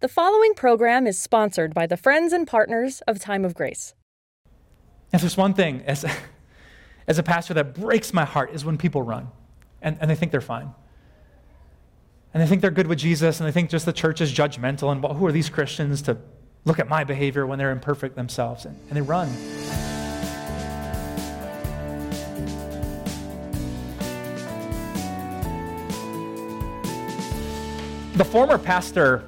The following program is sponsored by the friends and partners of Time of Grace. If there's one thing as, as a pastor that breaks my heart is when people run and, and they think they're fine. And they think they're good with Jesus and they think just the church is judgmental and well, who are these Christians to look at my behavior when they're imperfect themselves? And, and they run. The former pastor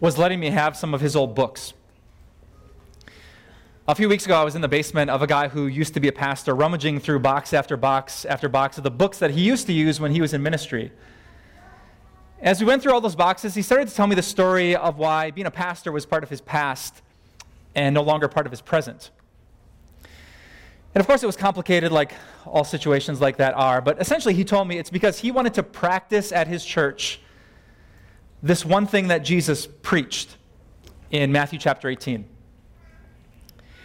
was letting me have some of his old books. A few weeks ago, I was in the basement of a guy who used to be a pastor, rummaging through box after box after box of the books that he used to use when he was in ministry. As we went through all those boxes, he started to tell me the story of why being a pastor was part of his past and no longer part of his present. And of course, it was complicated, like all situations like that are, but essentially, he told me it's because he wanted to practice at his church this one thing that Jesus preached in Matthew chapter 18.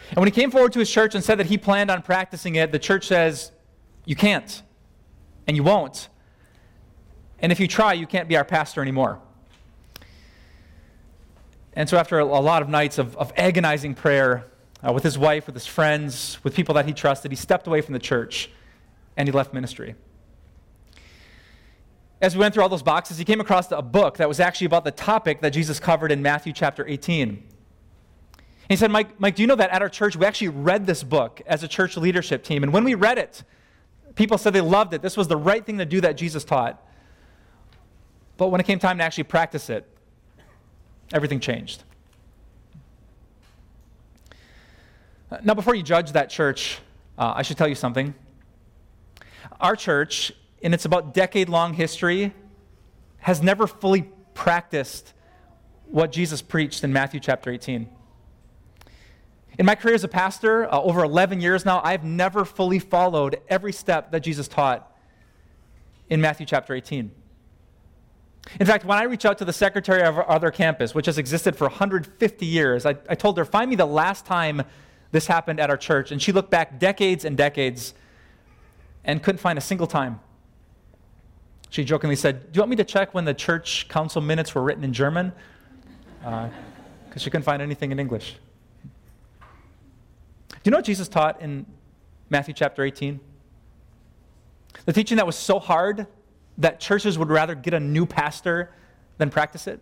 And when he came forward to his church and said that he planned on practicing it, the church says, You can't, and you won't. And if you try, you can't be our pastor anymore. And so, after a lot of nights of, of agonizing prayer uh, with his wife, with his friends, with people that he trusted, he stepped away from the church and he left ministry as we went through all those boxes, he came across a book that was actually about the topic that Jesus covered in Matthew chapter 18. He said, Mike, Mike, do you know that at our church we actually read this book as a church leadership team? And when we read it, people said they loved it. This was the right thing to do that Jesus taught. But when it came time to actually practice it, everything changed. Now, before you judge that church, uh, I should tell you something. Our church in its about decade long history, has never fully practiced what Jesus preached in Matthew chapter 18. In my career as a pastor, uh, over 11 years now, I've never fully followed every step that Jesus taught in Matthew chapter 18. In fact, when I reach out to the secretary of our other campus, which has existed for 150 years, I, I told her, find me the last time this happened at our church. And she looked back decades and decades and couldn't find a single time she jokingly said, Do you want me to check when the church council minutes were written in German? Because uh, she couldn't find anything in English. Do you know what Jesus taught in Matthew chapter 18? The teaching that was so hard that churches would rather get a new pastor than practice it.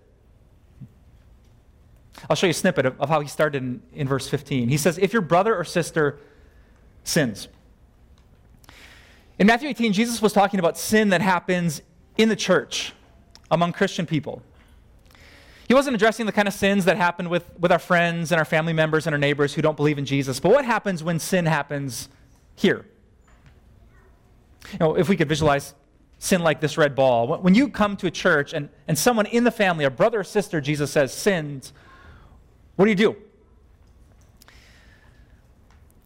I'll show you a snippet of, of how he started in, in verse 15. He says, If your brother or sister sins, in Matthew 18, Jesus was talking about sin that happens in the church among Christian people. He wasn't addressing the kind of sins that happen with, with our friends and our family members and our neighbors who don't believe in Jesus. But what happens when sin happens here? You know, if we could visualize sin like this red ball, when you come to a church and, and someone in the family, a brother or sister, Jesus says, sins, what do you do?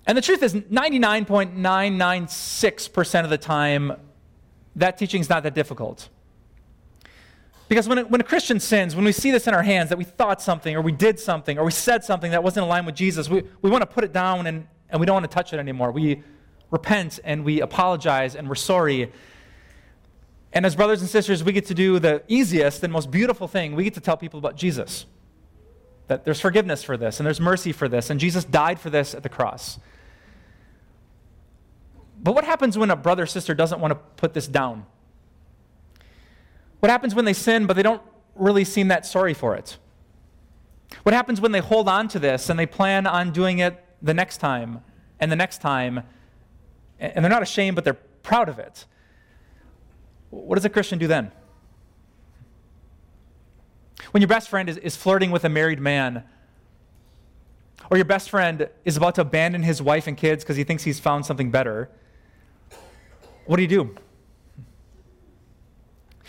And the truth is, 99.996% of the time, that teaching is not that difficult. Because when, when a Christian sins, when we see this in our hands, that we thought something, or we did something, or we said something that wasn't in line with Jesus, we, we want to put it down and, and we don't want to touch it anymore. We repent and we apologize and we're sorry. And as brothers and sisters, we get to do the easiest and most beautiful thing. We get to tell people about Jesus. That there's forgiveness for this, and there's mercy for this, and Jesus died for this at the cross. But what happens when a brother sister doesn't want to put this down? What happens when they sin, but they don't really seem that sorry for it? What happens when they hold on to this and they plan on doing it the next time and the next time, and they're not ashamed, but they're proud of it? What does a Christian do then? When your best friend is, is flirting with a married man, or your best friend is about to abandon his wife and kids because he thinks he's found something better, what do you do?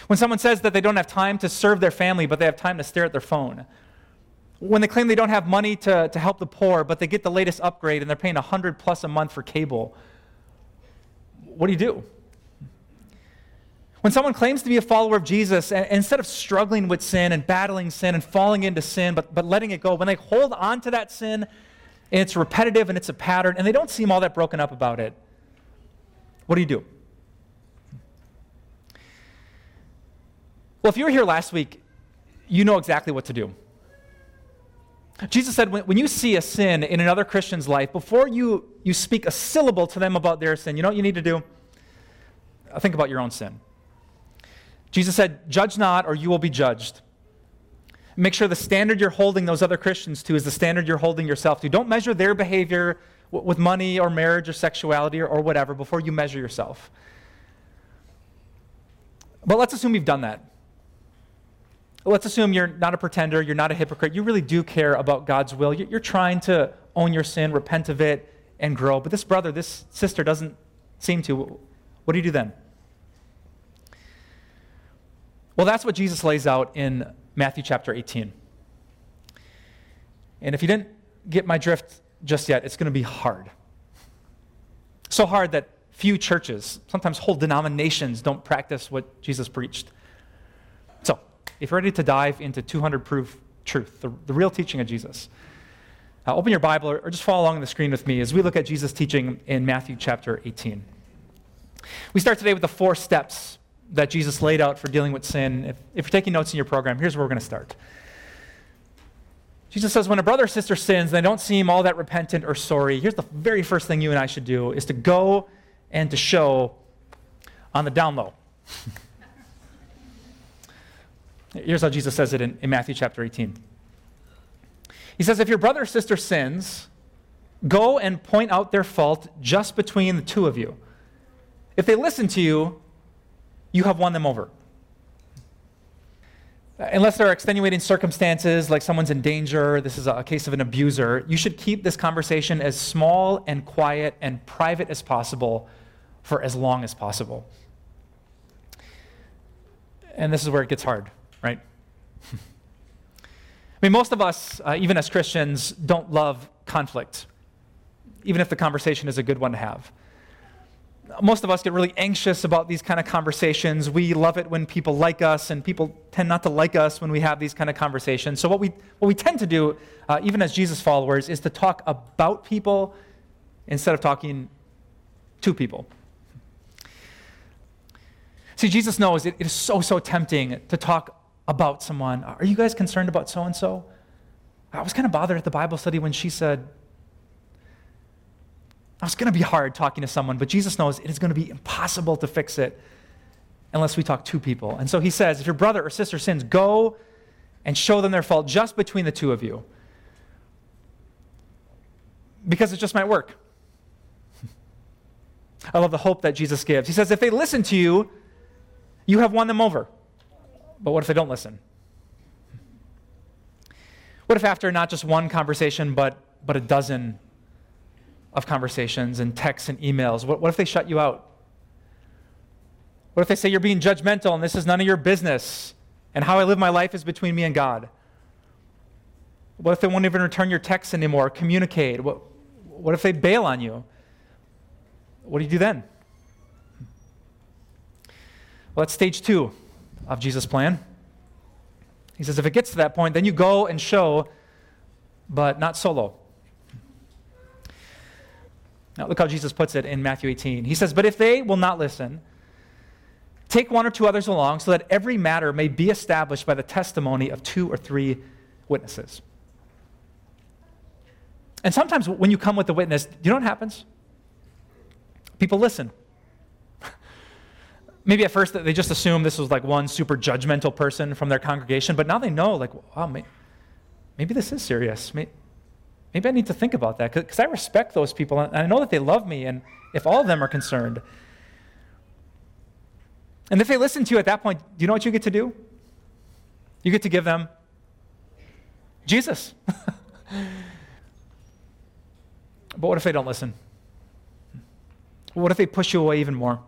When someone says that they don't have time to serve their family, but they have time to stare at their phone. When they claim they don't have money to, to help the poor, but they get the latest upgrade and they're paying 100 plus a month for cable. What do you do? When someone claims to be a follower of Jesus, and instead of struggling with sin and battling sin and falling into sin, but, but letting it go, when they hold on to that sin, and it's repetitive and it's a pattern, and they don't seem all that broken up about it, what do you do? Well, if you were here last week, you know exactly what to do. Jesus said, when, when you see a sin in another Christian's life, before you, you speak a syllable to them about their sin, you know what you need to do? Uh, think about your own sin. Jesus said, Judge not, or you will be judged. Make sure the standard you're holding those other Christians to is the standard you're holding yourself to. Don't measure their behavior with money or marriage or sexuality or, or whatever before you measure yourself. But let's assume you've done that. Let's assume you're not a pretender, you're not a hypocrite. You really do care about God's will. You're trying to own your sin, repent of it, and grow. But this brother, this sister doesn't seem to. What do you do then? Well, that's what Jesus lays out in Matthew chapter 18. And if you didn't get my drift just yet, it's going to be hard. So hard that few churches, sometimes whole denominations, don't practice what Jesus preached. If you're ready to dive into 200 proof truth, the, the real teaching of Jesus, uh, open your Bible or, or just follow along on the screen with me as we look at Jesus' teaching in Matthew chapter 18. We start today with the four steps that Jesus laid out for dealing with sin. If, if you're taking notes in your program, here's where we're going to start. Jesus says, when a brother or sister sins, and they don't seem all that repentant or sorry. Here's the very first thing you and I should do is to go and to show on the down low. Here's how Jesus says it in, in Matthew chapter 18. He says, If your brother or sister sins, go and point out their fault just between the two of you. If they listen to you, you have won them over. Unless there are extenuating circumstances, like someone's in danger, this is a case of an abuser, you should keep this conversation as small and quiet and private as possible for as long as possible. And this is where it gets hard, right? I mean, most of us, uh, even as Christians, don't love conflict, even if the conversation is a good one to have. Most of us get really anxious about these kind of conversations. We love it when people like us, and people tend not to like us when we have these kind of conversations. So, what we, what we tend to do, uh, even as Jesus followers, is to talk about people instead of talking to people. See, Jesus knows it, it is so, so tempting to talk about someone. Are you guys concerned about so and so? I was kind of bothered at the Bible study when she said, I was going to be hard talking to someone, but Jesus knows it is going to be impossible to fix it unless we talk to people. And so he says, if your brother or sister sins, go and show them their fault just between the two of you. Because it just might work. I love the hope that Jesus gives. He says, if they listen to you, you have won them over. But what if they don't listen? What if after not just one conversation, but, but a dozen of conversations and texts and emails, what, what if they shut you out? What if they say you're being judgmental and this is none of your business and how I live my life is between me and God? What if they won't even return your texts anymore, communicate? What, what if they bail on you? What do you do then? Well, that's stage two of Jesus' plan. He says, if it gets to that point, then you go and show, but not solo. Now, look how Jesus puts it in Matthew 18. He says, But if they will not listen, take one or two others along so that every matter may be established by the testimony of two or three witnesses. And sometimes when you come with a witness, you know what happens? People listen maybe at first they just assumed this was like one super judgmental person from their congregation, but now they know, like, wow, maybe this is serious. Maybe I need to think about that because I respect those people and I know that they love me, and if all of them are concerned. And if they listen to you at that point, do you know what you get to do? You get to give them Jesus. but what if they don't listen? What if they push you away even more?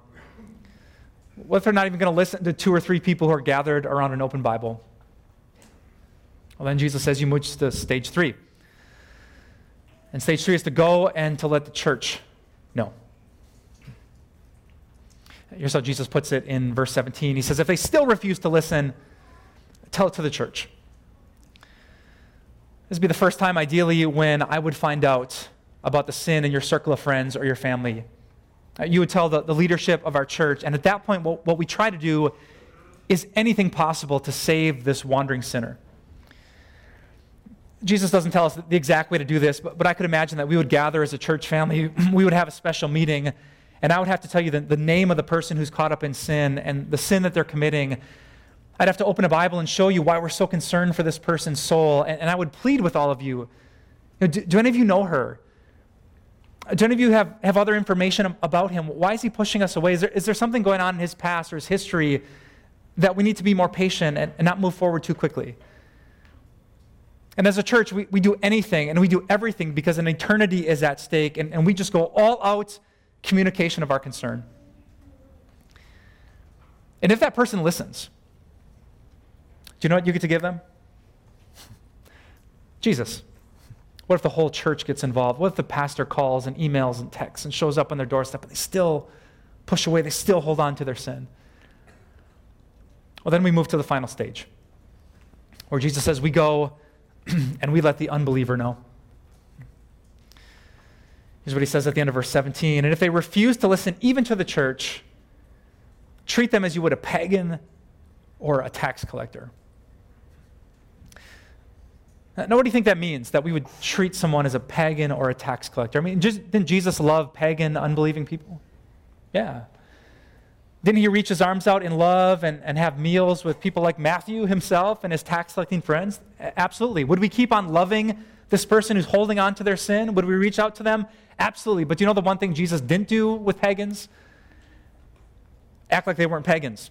What if they're not even going to listen to two or three people who are gathered around an open Bible? Well, then Jesus says you move to stage three. And stage three is to go and to let the church know. Here's how Jesus puts it in verse 17. He says, If they still refuse to listen, tell it to the church. This would be the first time, ideally, when I would find out about the sin in your circle of friends or your family Uh, you would tell the, the leadership of our church. And at that point, what, what we try to do is anything possible to save this wandering sinner. Jesus doesn't tell us the exact way to do this, but, but I could imagine that we would gather as a church family, we would have a special meeting, and I would have to tell you the, the name of the person who's caught up in sin and the sin that they're committing. I'd have to open a Bible and show you why we're so concerned for this person's soul, and, and I would plead with all of you. you know, do, do any of you know her? Do any of you have, have other information about him? Why is he pushing us away? Is there, is there something going on in his past or his history that we need to be more patient and, and not move forward too quickly? And as a church, we, we do anything and we do everything because an eternity is at stake, and, and we just go all out communication of our concern. And if that person listens, do you know what you get to give them? Jesus. What if the whole church gets involved? What if the pastor calls and emails and texts and shows up on their doorstep and they still push away, they still hold on to their sin? Well, then we move to the final stage where Jesus says, We go and we let the unbeliever know. Here's what he says at the end of verse 17. And if they refuse to listen even to the church, treat them as you would a pagan or a tax collector. Uh, now, what do you think that means? That we would treat someone as a pagan or a tax collector? I mean, just, didn't Jesus love pagan, unbelieving people? Yeah. Didn't he reach his arms out in love and, and have meals with people like Matthew himself and his tax collecting friends? Absolutely. Would we keep on loving this person who's holding on to their sin? Would we reach out to them? Absolutely. But do you know the one thing Jesus didn't do with pagans? Act like they weren't pagans.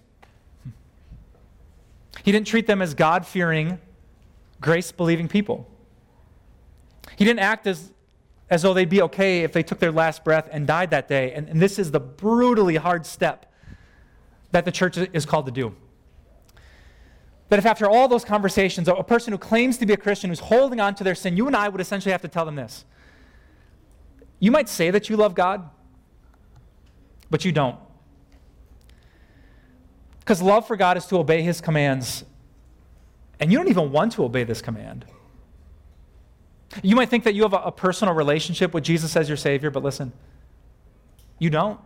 He didn't treat them as God fearing, grace believing people. He didn't act as, as though they'd be okay if they took their last breath and died that day. And, and this is the brutally hard step that the church is called to do. That if after all those conversations, a person who claims to be a Christian who's holding on to their sin, you and I would essentially have to tell them this. You might say that you love God, but you don't. Because love for God is to obey his commands and you don't even want to obey this command. You might think that you have a, a personal relationship with Jesus as your Savior, but listen, you don't.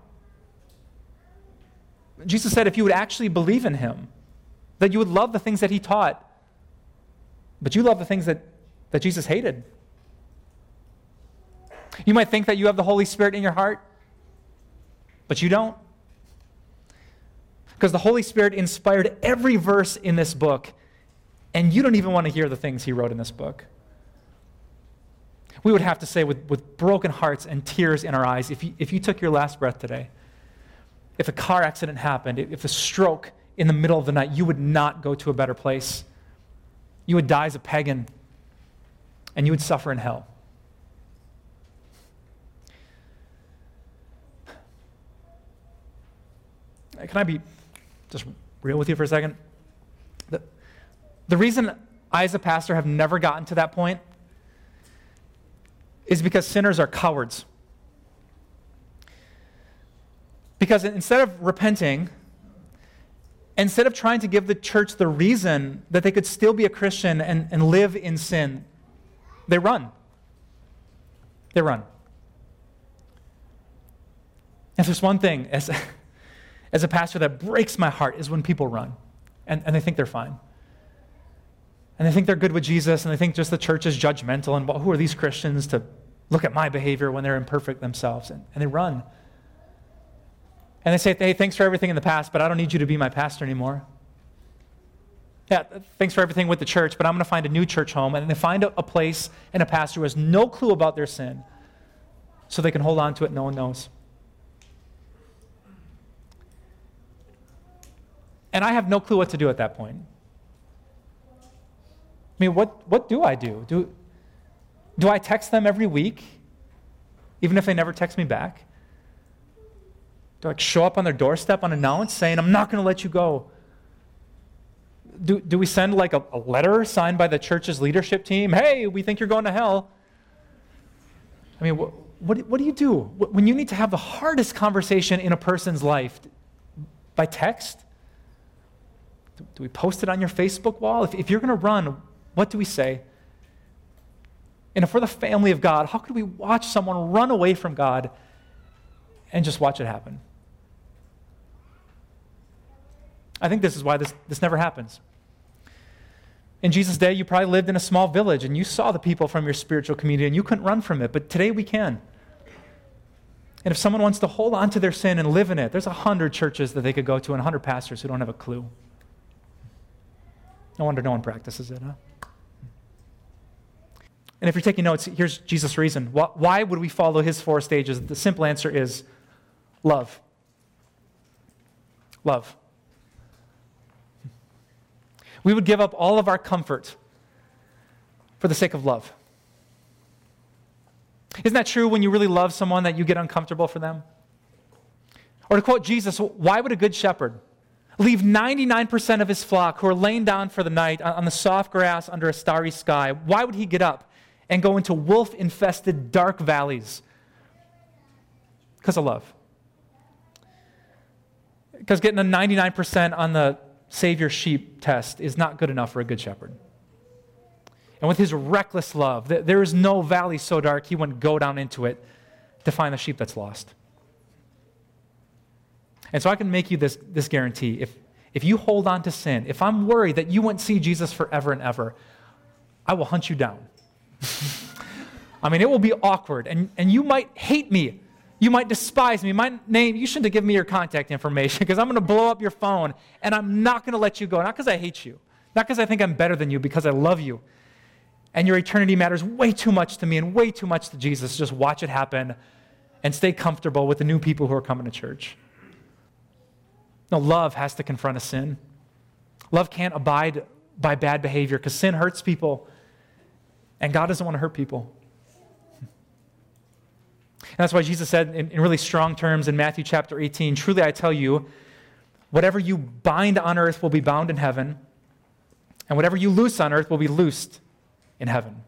Jesus said if you would actually believe in Him, that you would love the things that He taught, but you love the things that, that Jesus hated. You might think that you have the Holy Spirit in your heart, but you don't. Because the Holy Spirit inspired every verse in this book and you don't even want to hear the things he wrote in this book. We would have to say, with, with broken hearts and tears in our eyes, if you, if you took your last breath today, if a car accident happened, if a stroke in the middle of the night, you would not go to a better place. You would die as a pagan, and you would suffer in hell. Can I be just real with you for a second? The reason I, as a pastor, have never gotten to that point is because sinners are cowards. Because instead of repenting, instead of trying to give the church the reason that they could still be a Christian and, and live in sin, they run. They run. If there's one thing as, as a pastor that breaks my heart is when people run and, and they think they're fine and they think they're good with Jesus, and they think just the church is judgmental, and well, who are these Christians to look at my behavior when they're imperfect themselves? And, and they run. And they say, hey, thanks for everything in the past, but I don't need you to be my pastor anymore. Yeah, thanks for everything with the church, but I'm going to find a new church home. And they find a, a place and a pastor who has no clue about their sin so they can hold on to it, no one knows. And I have no clue what to do at that point. I mean, what, what do I do? do? Do I text them every week, even if they never text me back? Do I show up on their doorstep unannounced saying, I'm not going to let you go? Do, do we send like a, a letter signed by the church's leadership team? Hey, we think you're going to hell. I mean, what, what, what do you do when you need to have the hardest conversation in a person's life? By text? Do, do we post it on your Facebook wall? If, if you're going to run, what do we say? And if we're the family of God, how could we watch someone run away from God and just watch it happen? I think this is why this, this never happens. In Jesus' day, you probably lived in a small village and you saw the people from your spiritual community and you couldn't run from it, but today we can. And if someone wants to hold on to their sin and live in it, there's a hundred churches that they could go to and a hundred pastors who don't have a clue. No wonder no one practices it, huh? And if you're taking notes, here's Jesus' reason. Why would we follow his four stages? The simple answer is love. Love. We would give up all of our comfort for the sake of love. Isn't that true when you really love someone that you get uncomfortable for them? Or to quote Jesus, why would a good shepherd leave 99% of his flock who are laying down for the night on the soft grass under a starry sky? Why would he get up and go into wolf infested dark valleys? Because of love. Because getting a 99% on the Savior sheep test is not good enough for a good shepherd. And with his reckless love, there is no valley so dark he wouldn't go down into it to find the sheep that's lost. And so I can make you this, this guarantee. If, if you hold on to sin, if I'm worried that you won't see Jesus forever and ever, I will hunt you down. I mean, it will be awkward, and, and you might hate me. You might despise me. My name, you shouldn't have given me your contact information because I'm going to blow up your phone and I'm not going to let you go. Not because I hate you, not because I think I'm better than you, because I love you and your eternity matters way too much to me and way too much to Jesus. Just watch it happen and stay comfortable with the new people who are coming to church. No, love has to confront a sin. Love can't abide by bad behavior because sin hurts people, and God doesn't want to hurt people. And that's why Jesus said in, in really strong terms in Matthew chapter 18 Truly I tell you, whatever you bind on earth will be bound in heaven, and whatever you loose on earth will be loosed in heaven.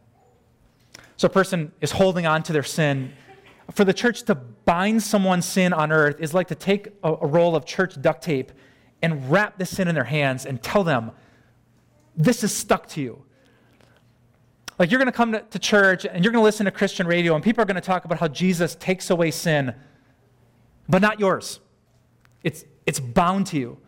So a person is holding on to their sin. For the church to bind someone's sin on earth is like to take a, a roll of church duct tape and wrap the sin in their hands and tell them, this is stuck to you. Like you're going to come to, church and you're going to listen to Christian radio, and people are going to talk about how Jesus takes away sin, but not yours. It's, it's bound to you.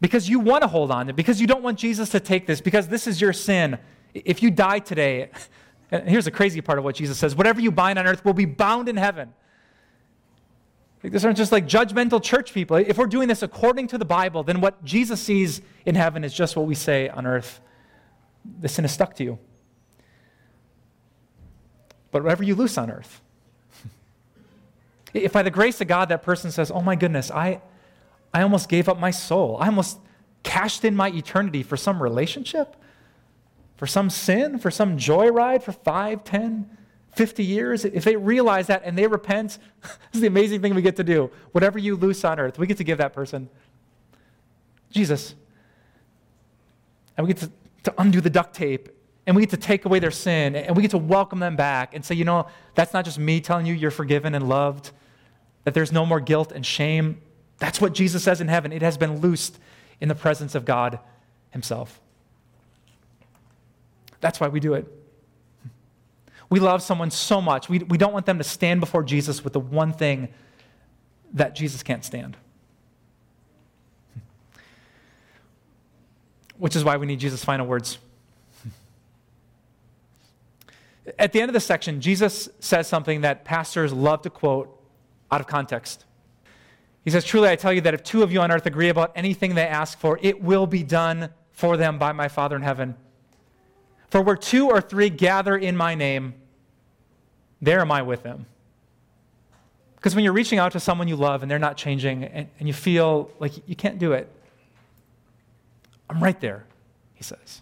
Because you want to hold on to it, because you don't want Jesus to take this, because this is your sin. If you die today, and here's the crazy part of what Jesus says whatever you bind on earth will be bound in heaven. Like, these aren't just like judgmental church people. If we're doing this according to the Bible, then what Jesus sees in heaven is just what we say on earth. The sin is stuck to you. But whatever you loose on earth, if by the grace of God that person says, Oh my goodness, I, I almost gave up my soul, I almost cashed in my eternity for some relationship, for some sin, for some joyride for 5, 10, 50 years, if they realize that and they repent, this is the amazing thing we get to do. Whatever you loose on earth, we get to give that person Jesus. And we get to, to undo the duct tape and we get to take away their sin and we get to welcome them back and say, you know, that's not just me telling you you're forgiven and loved, that there's no more guilt and shame. That's what Jesus says in heaven. It has been loosed in the presence of God Himself. That's why we do it. We love someone so much. We, we don't want them to stand before Jesus with the one thing that Jesus can't stand. Which is why we need Jesus' final words. At the end of the section, Jesus says something that pastors love to quote out of context. He says, Truly, I tell you that if two of you on earth agree about anything they ask for, it will be done for them by my Father in heaven. For where two or three gather in my name, there am I with them. Because when you're reaching out to someone you love and they're not changing and, and you feel like you can't do it, I'm right there, he says.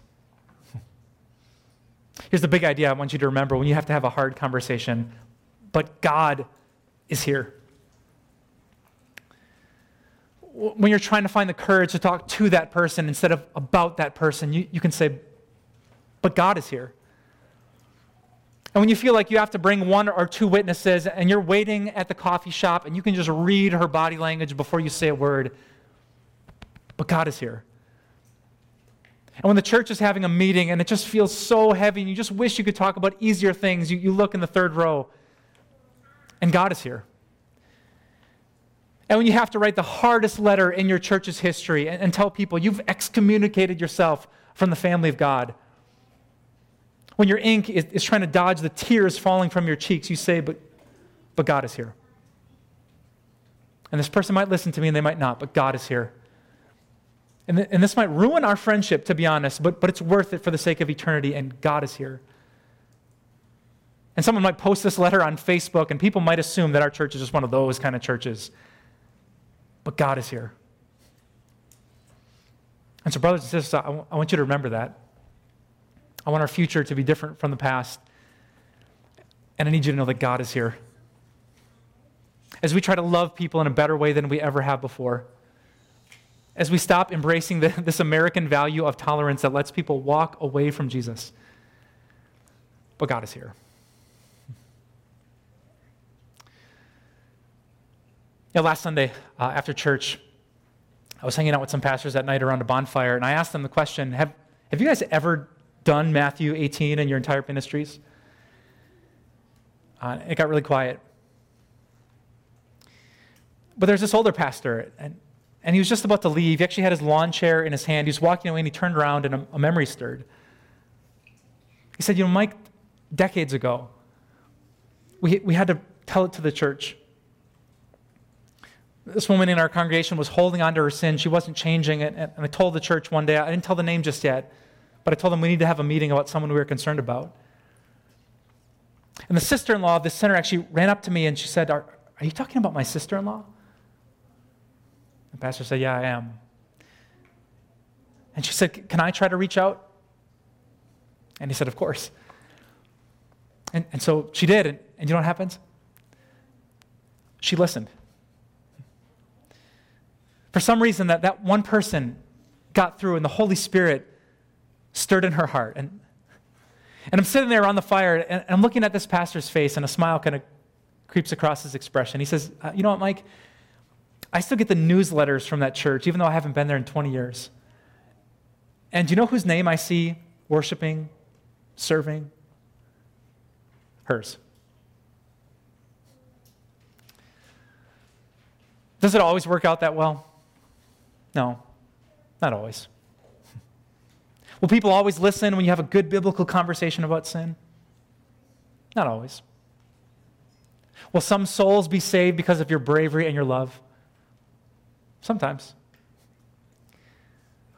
Here's the big idea I want you to remember when you have to have a hard conversation. But God is here. When you're trying to find the courage to talk to that person instead of about that person, you, you can say, but God is here. And when you feel like you have to bring one or two witnesses and you're waiting at the coffee shop and you can just read her body language before you say a word, but God is here. And when the church is having a meeting and it just feels so heavy and you just wish you could talk about easier things, you, you look in the third row and God is here. And when you have to write the hardest letter in your church's history and, and tell people you've excommunicated yourself from the family of God. When your ink is, is trying to dodge the tears falling from your cheeks, you say, but, but God is here. And this person might listen to me and they might not, but God is here. And, th- and this might ruin our friendship, to be honest, but, but it's worth it for the sake of eternity, and God is here. And someone might post this letter on Facebook, and people might assume that our church is just one of those kind of churches. But God is here. And so, brothers and sisters, I, w- I want you to remember that. I want our future to be different from the past. And I need you to know that God is here. As we try to love people in a better way than we ever have before, as we stop embracing the, this American value of tolerance that lets people walk away from Jesus. But God is here. You know, last Sunday uh, after church, I was hanging out with some pastors that night around a bonfire, and I asked them the question Have, have you guys ever done Matthew 18 in your entire ministries? Uh, it got really quiet. But there's this older pastor, and, and he was just about to leave. He actually had his lawn chair in his hand. He was walking away, and he turned around, and a, a memory stirred. He said, You know, Mike, decades ago, we, we had to tell it to the church. This woman in our congregation was holding on to her sin. She wasn't changing it. And I told the church one day, I didn't tell the name just yet, but I told them we need to have a meeting about someone we were concerned about. And the sister in law of this center actually ran up to me and she said, Are, are you talking about my sister in law? The pastor said, Yeah, I am. And she said, Can I try to reach out? And he said, Of course. And, and so she did. And, and you know what happens? She listened. For some reason, that, that one person got through and the Holy Spirit stirred in her heart. And, and I'm sitting there around the fire and I'm looking at this pastor's face and a smile kind of creeps across his expression. He says, uh, You know what, Mike? I still get the newsletters from that church, even though I haven't been there in 20 years. And do you know whose name I see worshiping, serving? Hers. Does it always work out that well? No, not always. Will people always listen when you have a good biblical conversation about sin? Not always. Will some souls be saved because of your bravery and your love? Sometimes.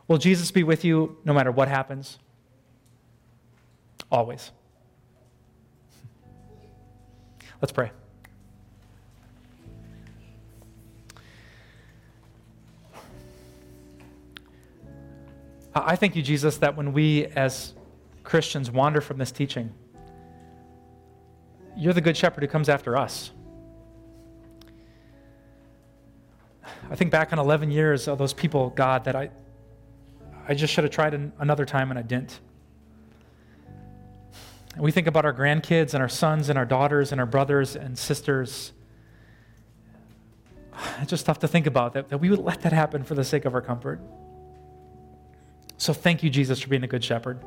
Will Jesus be with you no matter what happens? Always. Let's pray. I thank you, Jesus, that when we as Christians wander from this teaching, you're the good shepherd who comes after us. I think back on 11 years of those people, God, that I, I just should have tried an, another time and I didn't. And we think about our grandkids and our sons and our daughters and our brothers and sisters. It's just tough to think about that, that we would let that happen for the sake of our comfort. So thank you, Jesus, for being a good shepherd.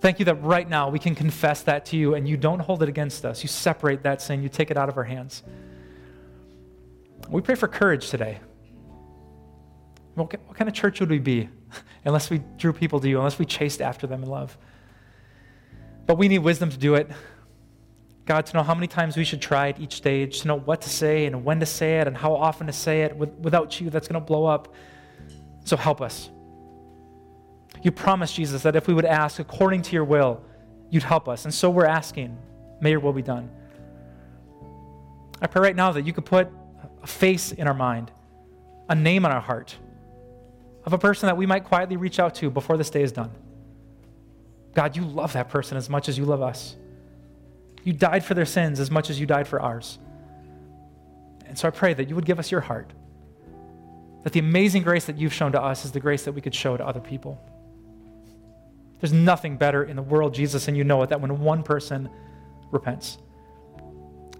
Thank you that right now we can confess that to you and you don't hold it against us. You separate that sin, you take it out of our hands. We pray for courage today. What, kind of church would we be unless we drew people to you, unless we chased after them in love? But we need wisdom to do it. God, to know how many times we should try at each stage, to know what to say and when to say it and how often to say it. Without you, that's going to blow up. So help us. You promised, Jesus, that if we would ask according to your will, you'd help us. And so we're asking, may your will be done. I pray right now that you could put a face in our mind, a name on our heart of a person that we might quietly reach out to before this day is done. God, you love that person as much as you love us. You died for their sins as much as you died for ours. And so I pray that you would give us your heart, that the amazing grace that you've shown to us is the grace that we could show to other people. There's nothing better in the world, Jesus, and you know it, that when one person repents.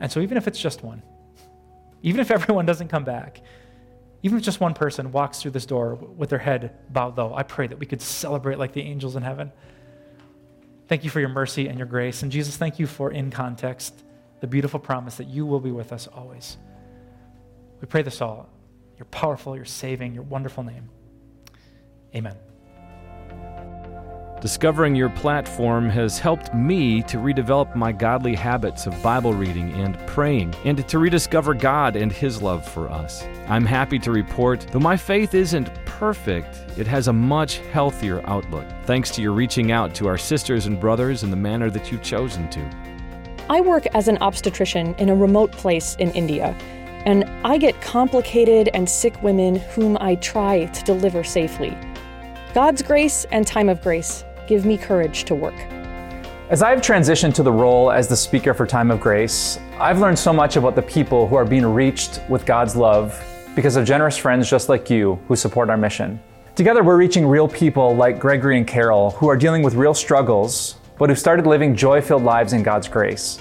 And so, even if it's just one, even if everyone doesn't come back, even if just one person walks through this door with their head bowed low, I pray that we could celebrate like the angels in heaven. Thank you for your mercy and your grace. And Jesus, thank you for, in context, the beautiful promise that you will be with us always. We pray this all. You're powerful, you're saving, your wonderful name. Amen. Discovering your platform has helped me to redevelop my godly habits of Bible reading and praying, and to rediscover God and His love for us. I'm happy to report, though my faith isn't perfect, it has a much healthier outlook, thanks to your reaching out to our sisters and brothers in the manner that you've chosen to. I work as an obstetrician in a remote place in India, and I get complicated and sick women whom I try to deliver safely. God's grace and time of grace give me courage to work. As I've transitioned to the role as the speaker for Time of Grace, I've learned so much about the people who are being reached with God's love because of generous friends just like you who support our mission. Together, we're reaching real people like Gregory and Carol who are dealing with real struggles, but who started living joy filled lives in God's grace.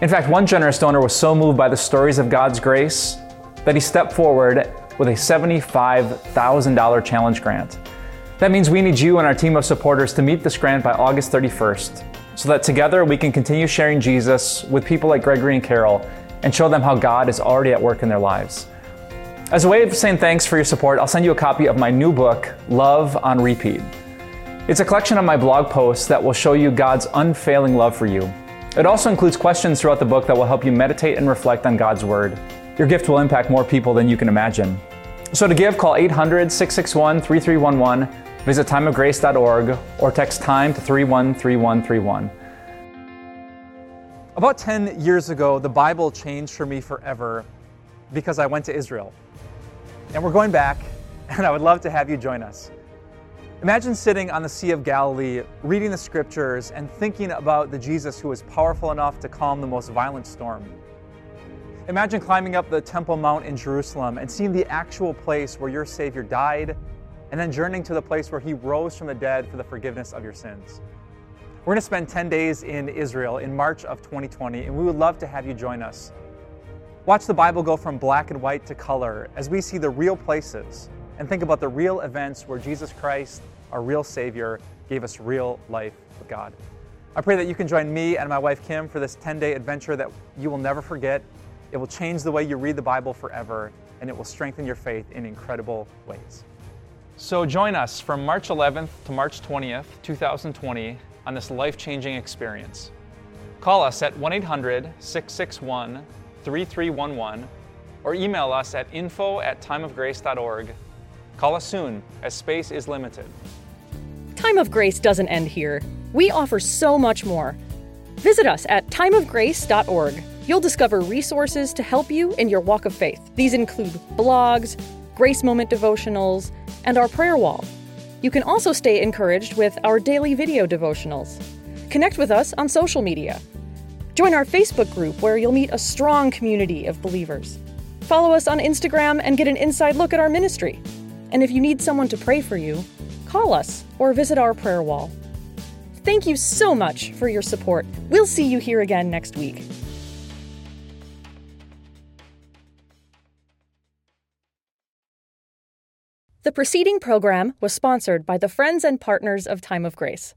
In fact, one generous donor was so moved by the stories of God's grace that he stepped forward with a $75,000 challenge grant. That means we need you and our team of supporters to meet this grant by August 31st so that together we can continue sharing Jesus with people like Gregory and Carol and show them how God is already at work in their lives. As a way of saying thanks for your support, I'll send you a copy of my new book, Love on Repeat. It's a collection of my blog posts that will show you God's unfailing love for you. It also includes questions throughout the book that will help you meditate and reflect on God's Word. Your gift will impact more people than you can imagine. So to give, call 800 661 3311 Visit timeofgrace.org or text time to 313131. About 10 years ago, the Bible changed for me forever because I went to Israel. And we're going back, and I would love to have you join us. Imagine sitting on the Sea of Galilee, reading the scriptures, and thinking about the Jesus who was powerful enough to calm the most violent storm. Imagine climbing up the Temple Mount in Jerusalem and seeing the actual place where your Savior died and then journeying to the place where he rose from the dead for the forgiveness of your sins. We're going to spend 10 days in Israel in March of 2020, and we would love to have you join us. Watch the Bible go from black and white to color as we see the real places and think about the real events where Jesus Christ, our real Savior, gave us real life with God. I pray that you can join me and my wife Kim for this 10 day adventure that you will never forget. It will change the way you read the Bible forever, and it will strengthen your faith in incredible ways. So join us from March 11th to March 20th, 2020, on this life changing experience. Call us at 1 800 661 3311 or email us at info at timeofgrace.org. Call us soon, as space is limited. Time of Grace doesn't end here. We offer so much more. Visit us at timeofgrace.org. You'll discover resources to help you in your walk of faith. These include blogs, Grace Moment devotionals, and our prayer wall. You can also stay encouraged with our daily video devotionals. Connect with us on social media. Join our Facebook group where you'll meet a strong community of believers. Follow us on Instagram and get an inside look at our ministry. And if you need someone to pray for you, call us or visit our prayer wall. Thank you so much for your support. We'll see you here again next week. The preceding program was sponsored by the Friends and Partners of Time of Grace.